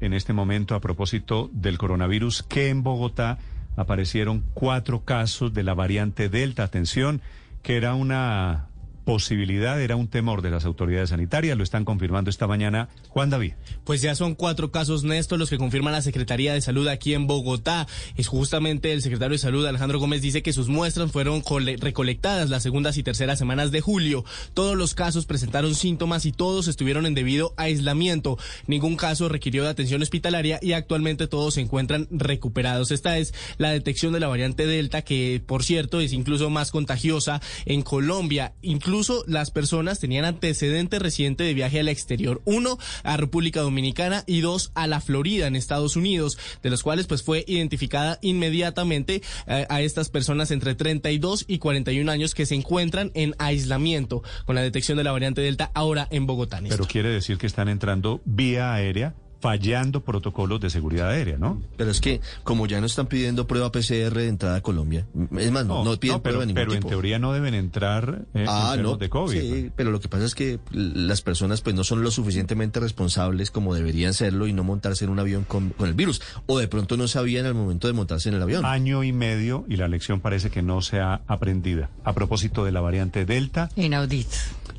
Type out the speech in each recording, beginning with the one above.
En este momento, a propósito del coronavirus, que en Bogotá aparecieron cuatro casos de la variante Delta. Atención, que era una posibilidad, era un temor de las autoridades sanitarias. Lo están confirmando esta mañana Juan David. Pues ya son cuatro casos, Néstor, los que confirma la Secretaría de Salud aquí en Bogotá. Es justamente el secretario de Salud, Alejandro Gómez, dice que sus muestras fueron recolectadas las segundas y terceras semanas de julio. Todos los casos presentaron síntomas y todos estuvieron en debido aislamiento. Ningún caso requirió de atención hospitalaria y actualmente todos se encuentran recuperados. Esta es la detección de la variante Delta, que por cierto es incluso más contagiosa en Colombia. Incluso Incluso las personas tenían antecedente reciente de viaje al exterior. Uno a República Dominicana y dos a la Florida en Estados Unidos, de los cuales pues fue identificada inmediatamente eh, a estas personas entre 32 y 41 años que se encuentran en aislamiento con la detección de la variante Delta ahora en Bogotá. Pero quiere decir que están entrando vía aérea fallando protocolos de seguridad aérea, ¿no? Pero es que como ya no están pidiendo prueba PCR de entrada a Colombia, es más, no, no, piden pero, prueba de pero ningún en tipo. teoría no deben entrar eh, ah, no, de COVID. Sí, ¿no? pero lo que pasa es que las personas pues no son lo suficientemente responsables como deberían serlo y no montarse en un avión con, con el virus. O de pronto no sabían al momento de montarse en el avión. Año y medio y la lección parece que no se ha aprendida. A propósito de la variante Delta, Inaudito.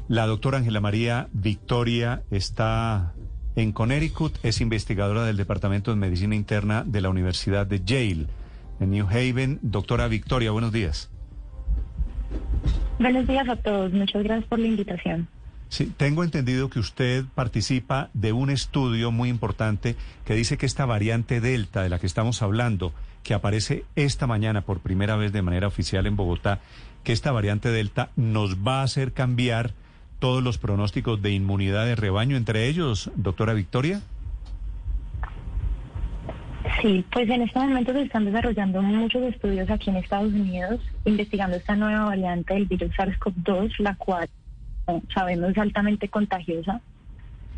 la doctora Ángela María Victoria está en Connecticut, es investigadora del Departamento de Medicina Interna de la Universidad de Yale, en New Haven. Doctora Victoria, buenos días. Buenos días a todos, muchas gracias por la invitación. Sí, tengo entendido que usted participa de un estudio muy importante que dice que esta variante Delta de la que estamos hablando, que aparece esta mañana por primera vez de manera oficial en Bogotá, que esta variante Delta nos va a hacer cambiar todos los pronósticos de inmunidad de rebaño, entre ellos, doctora Victoria? Sí, pues en este momento se están desarrollando muchos estudios aquí en Estados Unidos investigando esta nueva variante del virus SARS-CoV-2, la cual sabemos es altamente contagiosa.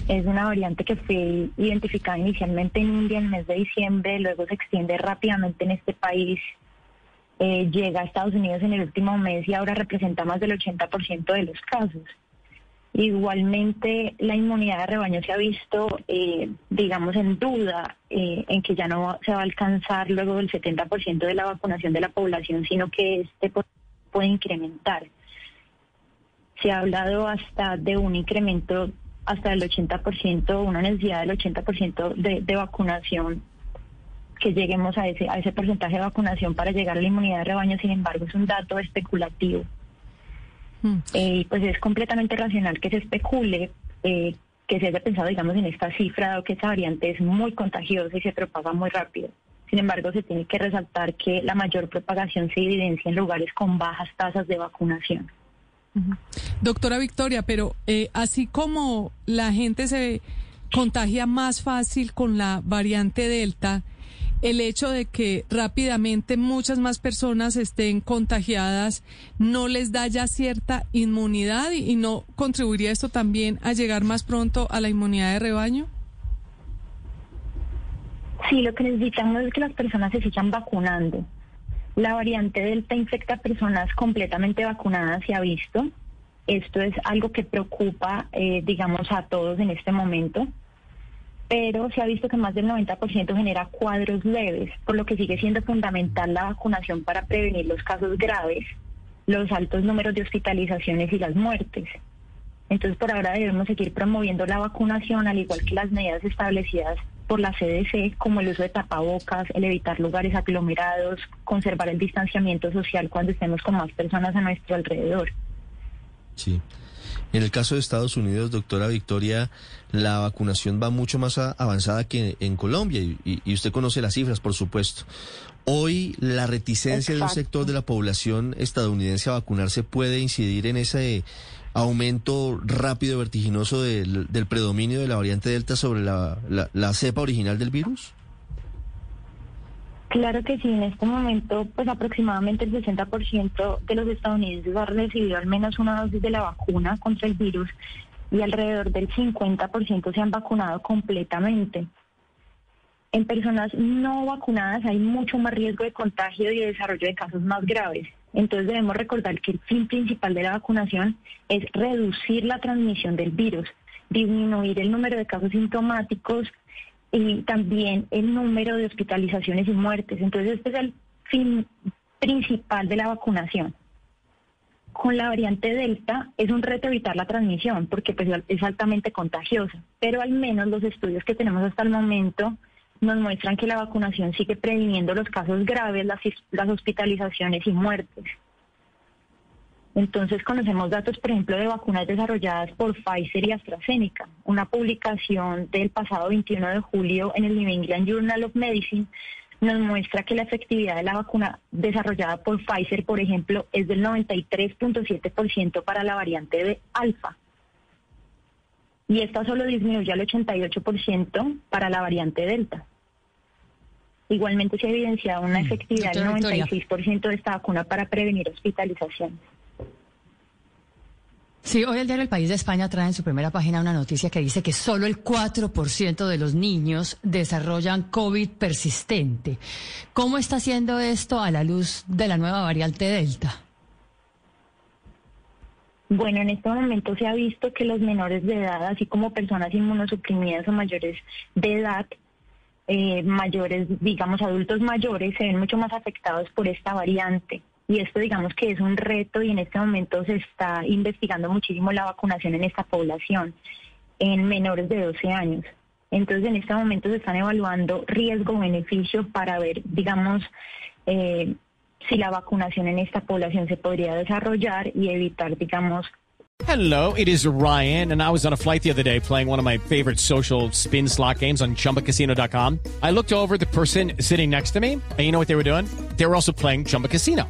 Es una variante que fue identificada inicialmente en India en el mes de diciembre, luego se extiende rápidamente en este país, eh, llega a Estados Unidos en el último mes y ahora representa más del 80% de los casos. Igualmente, la inmunidad de rebaño se ha visto, eh, digamos, en duda, eh, en que ya no se va a alcanzar luego del 70% de la vacunación de la población, sino que este puede incrementar. Se ha hablado hasta de un incremento hasta del 80%, una necesidad del 80% de, vacunación, que lleguemos a ese porcentaje de vacunación para llegar a la inmunidad de rebaño, sin embargo, es un dato especulativo. Eh, pues es completamente racional que se especule, eh, que se haya pensado, digamos, en esta cifra, dado que esa variante es muy contagiosa y se propaga muy rápido. Sin embargo, se tiene que resaltar que la mayor propagación se evidencia en lugares con bajas tasas de vacunación. Doctora Victoria, pero eh, así como la gente se contagia más fácil con la variante Delta, el hecho de que rápidamente muchas más personas estén contagiadas no les da ya cierta inmunidad y, no contribuiría esto también a llegar más pronto a la inmunidad de rebaño? Sí, lo que necesitamos es que las personas se sigan vacunando. La variante Delta infecta a personas completamente vacunadas, se ha visto. Esto es algo que preocupa, eh, digamos, a todos en este momento pero se ha visto que más del 90% genera cuadros leves, por lo que sigue siendo fundamental la vacunación para prevenir los casos graves, los altos números de hospitalizaciones y las muertes. Entonces, por ahora debemos seguir promoviendo la vacunación, al igual que las medidas establecidas por la CDC, como el uso de tapabocas, el evitar lugares aglomerados, conservar el distanciamiento social cuando estemos con más personas a nuestro alrededor. Sí. En el caso de Estados Unidos, doctora Victoria, la vacunación va mucho más avanzada que en Colombia y, y- usted conoce las cifras, por supuesto. Hoy la reticencia de un sector de la población estadounidense a vacunarse puede incidir en ese aumento rápido y vertiginoso del, del predominio de la variante Delta sobre la, la, la cepa original del virus? Claro que sí, en este momento, pues aproximadamente el 60% de los estadounidenses ha recibido al menos una dosis de la vacuna contra el virus y alrededor del 50% se han vacunado completamente. En personas no vacunadas hay mucho más riesgo de contagio y de desarrollo de casos más graves. Entonces debemos recordar que el fin principal de la vacunación es reducir la transmisión del virus, disminuir el número de casos sintomáticos y también el número de hospitalizaciones y muertes. Entonces este es el fin principal de la vacunación. Con la variante Delta es un reto evitar la transmisión porque pues, es altamente contagiosa, pero al menos los estudios que tenemos hasta el momento nos muestran que la vacunación sigue previniendo los casos graves, las, las hospitalizaciones y muertes. Entonces conocemos datos, por ejemplo, de vacunas desarrolladas por Pfizer y AstraZeneca. Una publicación del pasado 21 de julio en el New England Journal of Medicine nos muestra que la efectividad de la vacuna desarrollada por Pfizer, por ejemplo, es del 93.7% para la variante de alfa. Y esta solo disminuye al 88% para la variante delta. Igualmente se ha evidenciado una mm, efectividad del 96% de esta vacuna para prevenir hospitalizaciones. Sí, hoy el diario El País de España trae en su primera página una noticia que dice que solo el 4% de los niños desarrollan COVID persistente. ¿Cómo está haciendo esto a la luz de la nueva variante Delta? Bueno, en este momento se ha visto que los menores de edad, así como personas inmunosuprimidas o mayores de edad, eh, mayores, digamos adultos mayores, se ven mucho más afectados por esta variante. Y esto digamos que es un reto y en este momento se está investigando muchísimo la vacunación en esta población, en menores de 12 años. Entonces en este momento se están evaluando riesgo-beneficio para ver, digamos, eh, si la vacunación en esta población se podría desarrollar y evitar, digamos, Hello, it is Ryan, and I was on a flight the other day playing one of my favorite social spin slot games on chumbacasino.com. I looked over the person sitting next to me, and you know what they were doing? They were also playing Chumba Casino.